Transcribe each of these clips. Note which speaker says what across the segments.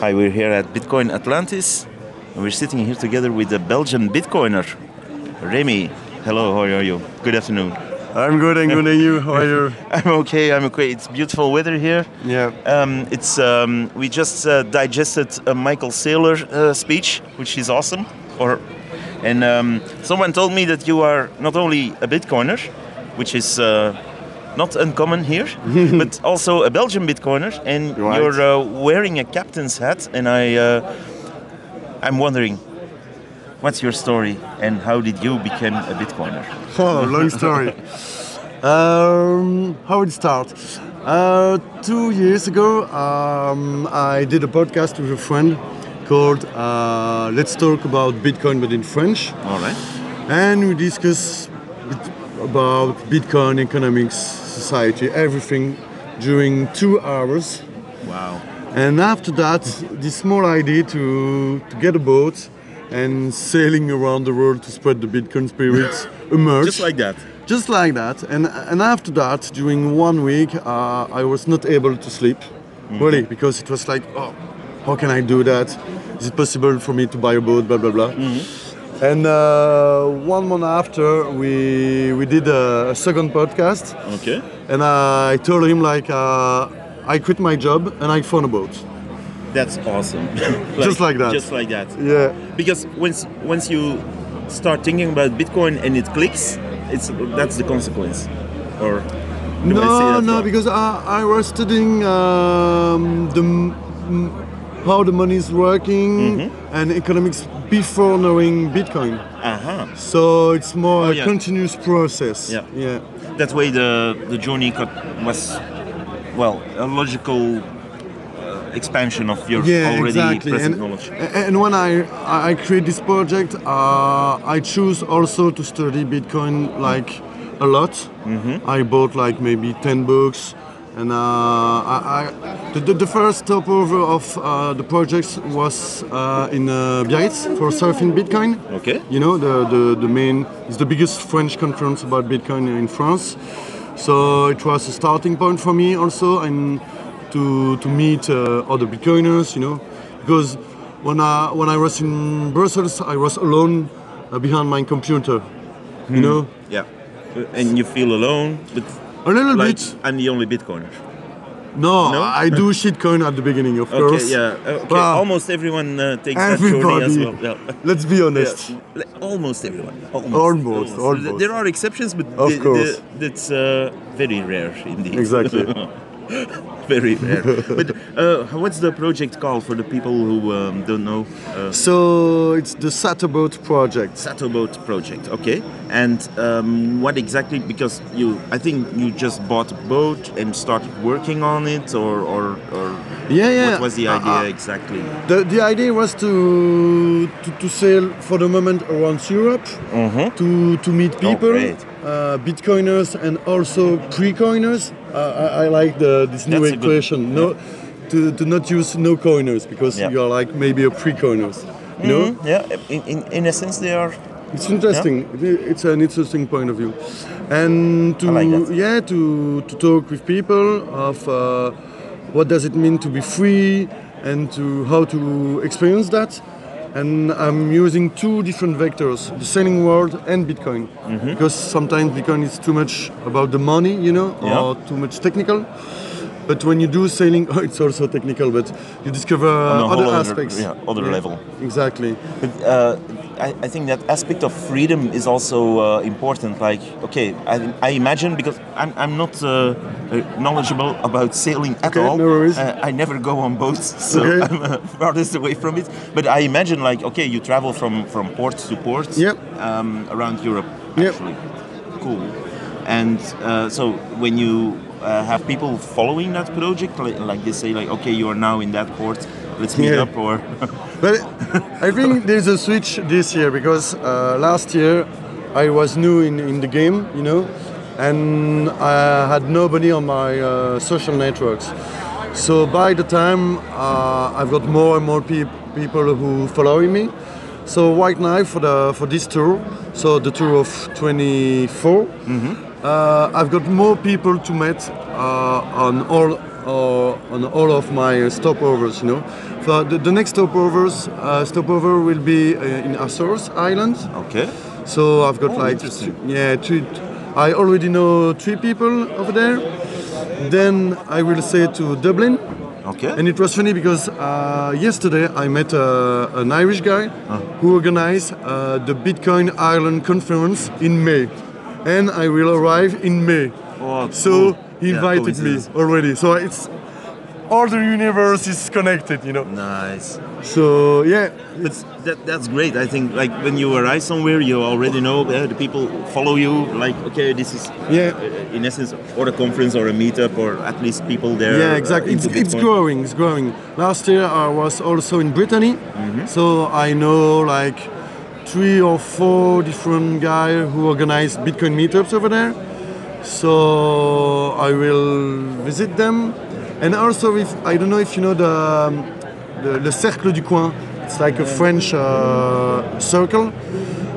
Speaker 1: Hi, we're here at Bitcoin Atlantis, and we're sitting here together with the Belgian Bitcoiner, Remy. Hello, how are you? Good afternoon.
Speaker 2: I'm good, I'm good, and you? How are you?
Speaker 1: I'm okay. I'm okay. It's beautiful weather here.
Speaker 2: Yeah.
Speaker 1: Um, it's um, we just uh, digested a Michael Saylor uh, speech, which is awesome. Or, and um, someone told me that you are not only a Bitcoiner, which is uh, not uncommon here, but also a Belgian Bitcoiner, and
Speaker 2: Right.
Speaker 1: you're uh, wearing a captain's hat. And I, uh, I'm wondering, what's your story, and how did you become a Bitcoiner?
Speaker 2: Oh, long story. um, how it start? Uh, two years ago, um, I did a podcast with a friend called uh, Let's Talk About Bitcoin, but in French.
Speaker 1: All right.
Speaker 2: And we discuss about Bitcoin, economics, society, everything during two hours.
Speaker 1: Wow.
Speaker 2: And after that, this small idea to, to get a boat and sailing around the world to spread the Bitcoin spirit emerged.
Speaker 1: Just like that.
Speaker 2: Just like that. And, and after that, during one week, uh, I was not able to sleep, really, because it was like, oh, how can I do that? Is it possible for me to buy a boat, blah, blah, blah. And uh, one month after, we, we did a, a second podcast,
Speaker 1: Okay.
Speaker 2: and I told him, like, uh, I quit my job and I found a boat.
Speaker 1: That's awesome.
Speaker 2: Just like that.
Speaker 1: Just like that.
Speaker 2: Yeah.
Speaker 1: Because once once you start thinking about Bitcoin and it clicks, it's that's the consequence. Or
Speaker 2: No, no,
Speaker 1: wrong?
Speaker 2: because I, I was studying um, the m- m- how the money is working
Speaker 1: Mm-hmm.
Speaker 2: and economics before knowing Bitcoin.
Speaker 1: Aha.
Speaker 2: So it's more
Speaker 1: Oh,
Speaker 2: a
Speaker 1: yeah.
Speaker 2: continuous process.
Speaker 1: Yeah.
Speaker 2: Yeah.
Speaker 1: That way the the journey was well a logical uh, expansion of your
Speaker 2: Yeah,
Speaker 1: already
Speaker 2: exactly.
Speaker 1: present
Speaker 2: And,
Speaker 1: knowledge.
Speaker 2: and when I I create this project, uh, I choose also to study Bitcoin like a lot.
Speaker 1: Mm-hmm.
Speaker 2: I bought like maybe ten books, and uh, I, I the, the, first stopover of uh, the projects was uh, in uh, Biarritz for surfing Bitcoin.
Speaker 1: Okay.
Speaker 2: You know the, the the main is the biggest French conference about Bitcoin in France. So it was a starting point for me also, and to to meet uh, other Bitcoiners, you know, because when I when I was in Brussels, I was alone uh, behind my computer, you know,
Speaker 1: Yeah. And you feel alone, but
Speaker 2: a little
Speaker 1: like
Speaker 2: bit.
Speaker 1: I'm the only Bitcoiner.
Speaker 2: No,
Speaker 1: No?
Speaker 2: I do shitcoin at the beginning, of
Speaker 1: Okay.
Speaker 2: course.
Speaker 1: Yeah. uh, Okay. Almost everyone uh, takes that journey
Speaker 2: Everybody.
Speaker 1: as well. Yeah.
Speaker 2: Let's be honest.
Speaker 1: Yeah, almost everyone. Almost.
Speaker 2: Almost, almost.
Speaker 1: There are exceptions, but
Speaker 2: Of
Speaker 1: the-
Speaker 2: course.
Speaker 1: the- that's uh, very rare indeed.
Speaker 2: Exactly.
Speaker 1: very rare. but uh, what's the project called for the people who um, don't know? Uh,
Speaker 2: So it's the Satoboat project.
Speaker 1: Satoboat project. Okay. And um, what exactly? Because you, I think you just bought a boat and started working on it, or or, or
Speaker 2: Yeah, yeah.
Speaker 1: What was the
Speaker 2: Uh,
Speaker 1: idea
Speaker 2: uh,
Speaker 1: exactly?
Speaker 2: The, the idea was to, to to sail for the moment around Europe to to meet people,
Speaker 1: Mm-hmm.
Speaker 2: Uh, Bitcoiners and also pre-coiners. Uh, I, I like the, this new
Speaker 1: That's a good-
Speaker 2: equation. No, to, to not use no coiners because
Speaker 1: Yeah.
Speaker 2: you are like maybe a pre-coiners. You know,
Speaker 1: Mhm, Yeah. In, in in a sense, they are.
Speaker 2: it's interesting. It- It's an interesting point of view, and to
Speaker 1: like
Speaker 2: yeah to to talk with people of uh, what does it mean to be free and to how to experience that. And I'm using two different vectors: the selling world and Bitcoin,
Speaker 1: Mm-hmm.
Speaker 2: because sometimes Bitcoin is too much about the money, you know,
Speaker 1: Yeah.
Speaker 2: or too much technical. But when you do sailing, oh, it's also technical, but you discover other
Speaker 1: other-
Speaker 2: aspects.
Speaker 1: yeah, other level.
Speaker 2: Exactly.
Speaker 1: But uh, I, I think that aspect of freedom is also uh, important. Like, okay, I, I imagine because I'm, I'm not uh, uh, knowledgeable about sailing at
Speaker 2: Okay,
Speaker 1: all.
Speaker 2: no worries.
Speaker 1: Uh, I never go on boats, so
Speaker 2: Okay.
Speaker 1: I'm uh, farthest away from it. But I imagine, like, okay, you travel from, from port to port
Speaker 2: Yep.
Speaker 1: um, around Europe,
Speaker 2: Yep.
Speaker 1: actually. Cool. And uh, so when you uh, have people following that project, like, like they say, like, okay, you are now in that port, let's meet
Speaker 2: Yeah.
Speaker 1: up, or
Speaker 2: But I think there's a switch this year because uh, last year I was new in, in the game, you know, and I had nobody on my uh, social networks. So by the time uh, I've got more and more peop people who following me. So right now for the for this tour, so the tour of 24, uh, I've got more people to meet uh, on all or on all of my uh, stopovers. You know, for the, the next stopovers, uh, stopover will be uh, in Azores Island.
Speaker 1: Okay.
Speaker 2: So I've got
Speaker 1: Oh,
Speaker 2: like yeah, I already know three people over there. Then I will say to Dublin.
Speaker 1: Okay.
Speaker 2: And it was funny because uh, yesterday I met uh, an Irish guy who organized uh, the Bitcoin Ireland conference in May, and I will arrive in May.
Speaker 1: Oh,
Speaker 2: so
Speaker 1: cool.
Speaker 2: He
Speaker 1: Yeah,
Speaker 2: invited me already. So it's all the universe is connected, you know.
Speaker 1: Nice.
Speaker 2: So yeah,
Speaker 1: But that, that's great. I think like when you arrive somewhere, you already know uh, the people follow you. Like okay, this is
Speaker 2: Yeah.
Speaker 1: uh, in essence or a conference or a meetup or at least people there.
Speaker 2: Yeah,
Speaker 1: uh,
Speaker 2: exactly. It's,
Speaker 1: into
Speaker 2: it's growing. It's growing. Last year I was also in Brittany,
Speaker 1: Mm-hmm.
Speaker 2: so I know like three or four different guys who organize Bitcoin meetups over there. So I will visit them, and also if I don't know if you know the um, the, the Cercle du Coin. It's like a French uh, circle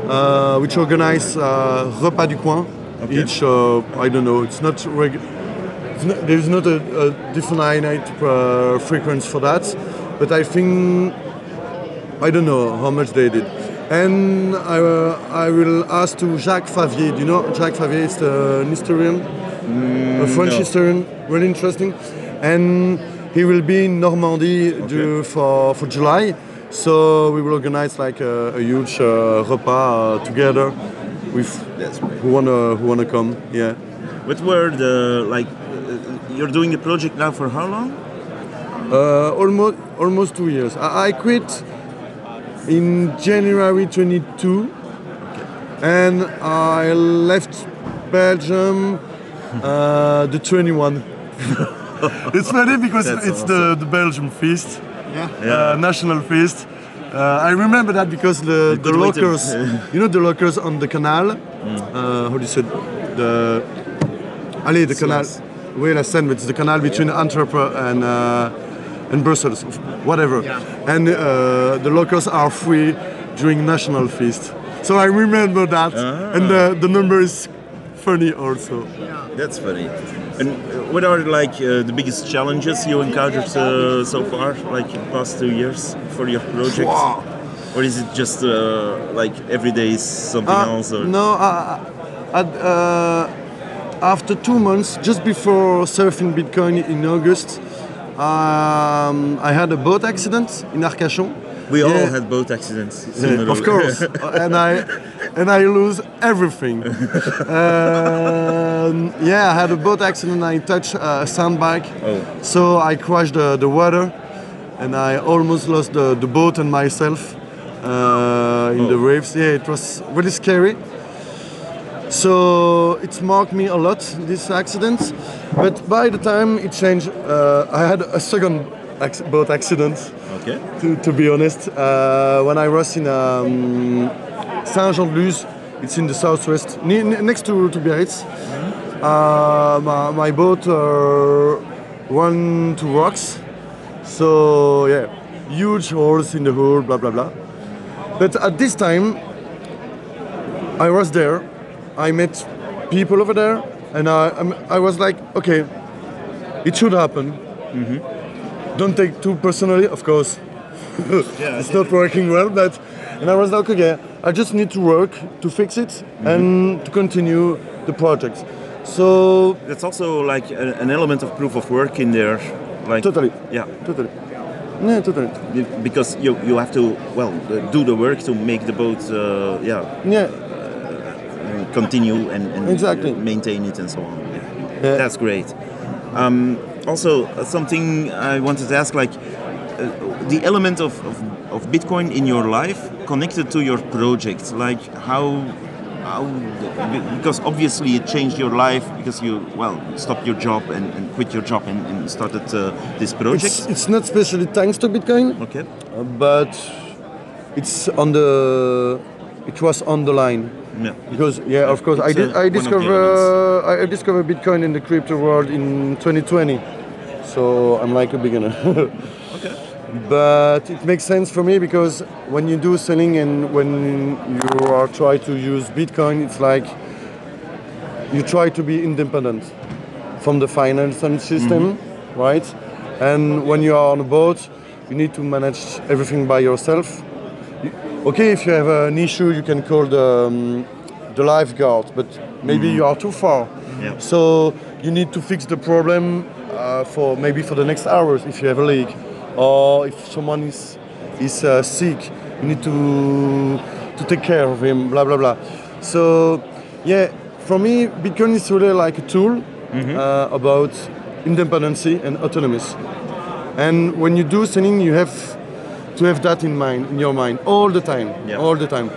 Speaker 2: uh, which organize uh, Repas du Coin.
Speaker 1: Okay.
Speaker 2: Each uh, I don't know. It's not reg- it's not, there's not a, a definite uh, frequency for that, but I think I don't know how much they did. And I, uh, I will ask to Jacques Favier. Do you know Jacques Favier is the, an historian, a French
Speaker 1: no.
Speaker 2: historian, really interesting. And he will be in Normandy do, for, for July. So we will organize like a, a huge uh, repas uh, together with who wanna who wanna come. Yeah.
Speaker 1: What were the like? Uh, you're doing the project now for how long?
Speaker 2: Uh, almost almost two years. I, I quit in January 22, and I left Belgium uh, the 21. it's funny because
Speaker 1: That's
Speaker 2: it's the, the Belgium feast,
Speaker 1: Yeah.
Speaker 2: uh, national feast. Uh, I remember that because the, the
Speaker 1: good
Speaker 2: lockers, you know, the lockers on the canal. Uh, how do you say the? Allez, the canal.
Speaker 1: Sluis.
Speaker 2: Oui, la Seine, it's the canal between Antwerp and uh, and Brussels, whatever. And uh, the locals are free during national feast. So I remember that, and the, the number is funny also. Yeah.
Speaker 1: That's funny. And what are like uh, the biggest challenges you encountered uh, so far, like in the past two years for your project?
Speaker 2: Wow.
Speaker 1: Or is it just uh, like every day is something
Speaker 2: Uh,
Speaker 1: else? Or?
Speaker 2: no, uh, at, uh, after two months, just before surfing Bitcoin in August, um, I had a boat accident in Arcachon.
Speaker 1: We all had boat accidents.
Speaker 2: Yeah, of course, and I and I lose everything. um, yeah, I had a boat accident. I touched a sandbag,
Speaker 1: Oh.
Speaker 2: so I crashed the, the water, and I almost lost the, the boat and myself uh, in the
Speaker 1: Oh.
Speaker 2: waves. Yeah, it was really scary. So it's marked me a lot this accident, but by the time it changed, uh, I had a second acc- boat accident
Speaker 1: Okay.
Speaker 2: to, to be honest. Uh, when I was in um, Saint-Jean-de-Luz, it's in the southwest, ne- ne- next to, to Biarritz, uh, my, my boat uh, ran to rocks. So, yeah, huge holes in the hull, blah, blah, blah. But at this time, I was there, I met people over there, and I, I'm- was like, okay, it should happen. Don't take too personally, of course.
Speaker 1: Yeah,
Speaker 2: it's not working well, but and I was like, okay, I just need to work to fix it
Speaker 1: Mm-hmm.
Speaker 2: and to continue the project. So
Speaker 1: That's also like a, an element of proof of work in there. Like
Speaker 2: totally,
Speaker 1: Yeah.
Speaker 2: totally, yeah, totally,
Speaker 1: Because you you have to well do the work to make the boat uh, yeah
Speaker 2: yeah,
Speaker 1: continue and, and
Speaker 2: Exactly.
Speaker 1: maintain it and so on.
Speaker 2: Yeah.
Speaker 1: That's great. Um, also, uh, something I wanted to ask, like uh, the element of, of, of Bitcoin in your life connected to your project, like how, how, because obviously it changed your life because you well stopped your job and, and quit your job and, and started uh, this project.
Speaker 2: it's, it's not especially thanks to Bitcoin,
Speaker 1: okay.
Speaker 2: but it's on the, it was on the line.
Speaker 1: Yeah.
Speaker 2: Because yeah, of course, I did. I discover I discovered Bitcoin in the crypto world in 2020, so I'm like a beginner.
Speaker 1: Okay.
Speaker 2: but it makes sense for me because when you do selling and when you are try to use Bitcoin, it's like you try to be independent from the financial system, right? And when you are on a boat, you need to manage everything by yourself. Okay, if you have an issue, you can call the, um, the lifeguard, but maybe you are too far.
Speaker 1: Yeah.
Speaker 2: So you need to fix the problem uh, for maybe for the next hours if you have a leak, or if someone is is uh, sick, you need to to take care of him. Blah blah blah. So yeah, for me, Bitcoin is really like a tool uh, about independency and autonomy. And when you do something, you have to have that in mind, in your mind, all the time,
Speaker 1: Yeah.
Speaker 2: all the time.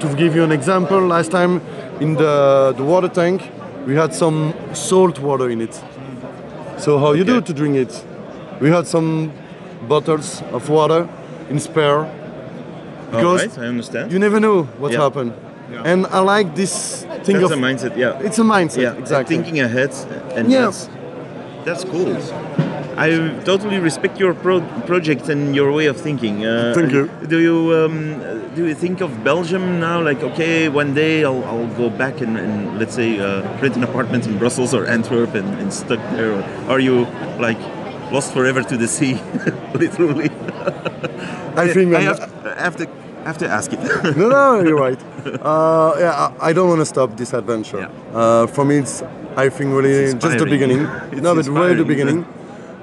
Speaker 2: To give you an example, last time in the, the water tank, we had some salt water in it. So how you do to drink it? We had some bottles of water in spare. Because
Speaker 1: right, I understand.
Speaker 2: you never know what
Speaker 1: Yeah.
Speaker 2: happened. And I like this thing
Speaker 1: That's
Speaker 2: of
Speaker 1: a mindset, yeah.
Speaker 2: it's a mindset,
Speaker 1: yeah,
Speaker 2: exactly.
Speaker 1: Thinking ahead, and
Speaker 2: Yeah.
Speaker 1: that's that's cool. I totally respect your pro- project and your way of thinking. Uh,
Speaker 2: Thank you.
Speaker 1: Do you um, do you think of Belgium now? Like, okay, one day I'll, I'll go back and, and let's say uh, rent an apartment in Brussels or Antwerp and, and stuck there. Or are you like lost forever to the sea, literally?
Speaker 2: I think
Speaker 1: I
Speaker 2: I'm-
Speaker 1: have, I have to I have to ask it.
Speaker 2: no, no, you're right. Uh, yeah, I I don't want to stop this adventure.
Speaker 1: Yeah.
Speaker 2: Uh, for me, it's I think really just the beginning.
Speaker 1: It's
Speaker 2: no, but really the beginning.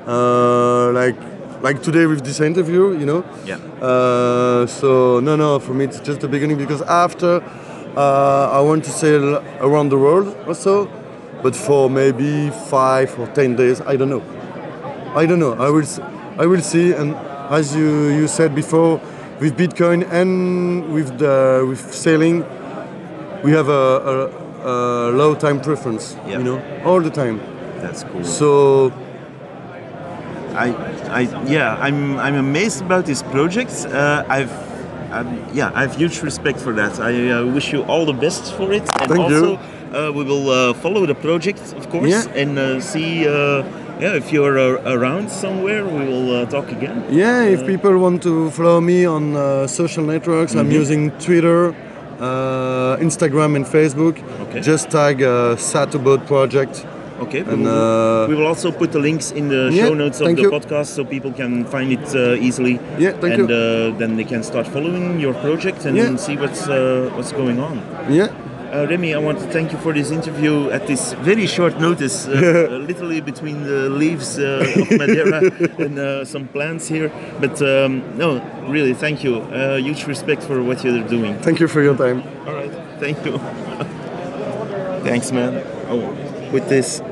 Speaker 2: Uh, like like today with this interview, you know.
Speaker 1: Yeah.
Speaker 2: Uh, so no, no, for me it's just the beginning because after uh, I want to sail around the world or so, but for maybe five or ten days, I don't know. I don't know. I will, I will see. And as you, you said before, with Bitcoin and with the with sailing, we have a, a, a low time preference.
Speaker 1: Yeah.
Speaker 2: You know, all the time.
Speaker 1: That's cool.
Speaker 2: So
Speaker 1: I, I, yeah, I'm, I'm amazed about this project. Uh, I've, I'm, yeah, I have huge respect for that. I uh, wish you all the best for it, and
Speaker 2: Thank
Speaker 1: also
Speaker 2: you.
Speaker 1: Uh, we will uh, follow the project, of course,
Speaker 2: Yeah.
Speaker 1: and uh, see. Uh, yeah, if you're uh, around somewhere, we will uh, talk again.
Speaker 2: yeah, if people want to follow me on uh, social networks, I'm using Twitter, uh, Instagram, and Facebook.
Speaker 1: Okay.
Speaker 2: Just tag uh, Satoboat Project.
Speaker 1: Okay, we,
Speaker 2: And,
Speaker 1: will,
Speaker 2: uh,
Speaker 1: we will also put the links in the
Speaker 2: Yeah,
Speaker 1: show notes of the
Speaker 2: you.
Speaker 1: podcast so people can find it uh, easily.
Speaker 2: Yeah, thank
Speaker 1: and
Speaker 2: you.
Speaker 1: uh, then they can start following your project and
Speaker 2: Yeah.
Speaker 1: see what's uh, what's going on.
Speaker 2: Yeah.
Speaker 1: Uh, Remy, I want to thank you for this interview at this very short notice, uh, literally between the leaves uh, of Madeira and uh, some plants here. But um, no, really, thank you. Uh, huge respect for what you're doing.
Speaker 2: Thank you for your time.
Speaker 1: All right, thank you. Thanks, man. Oh, with this.